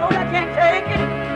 Lord I can't take it.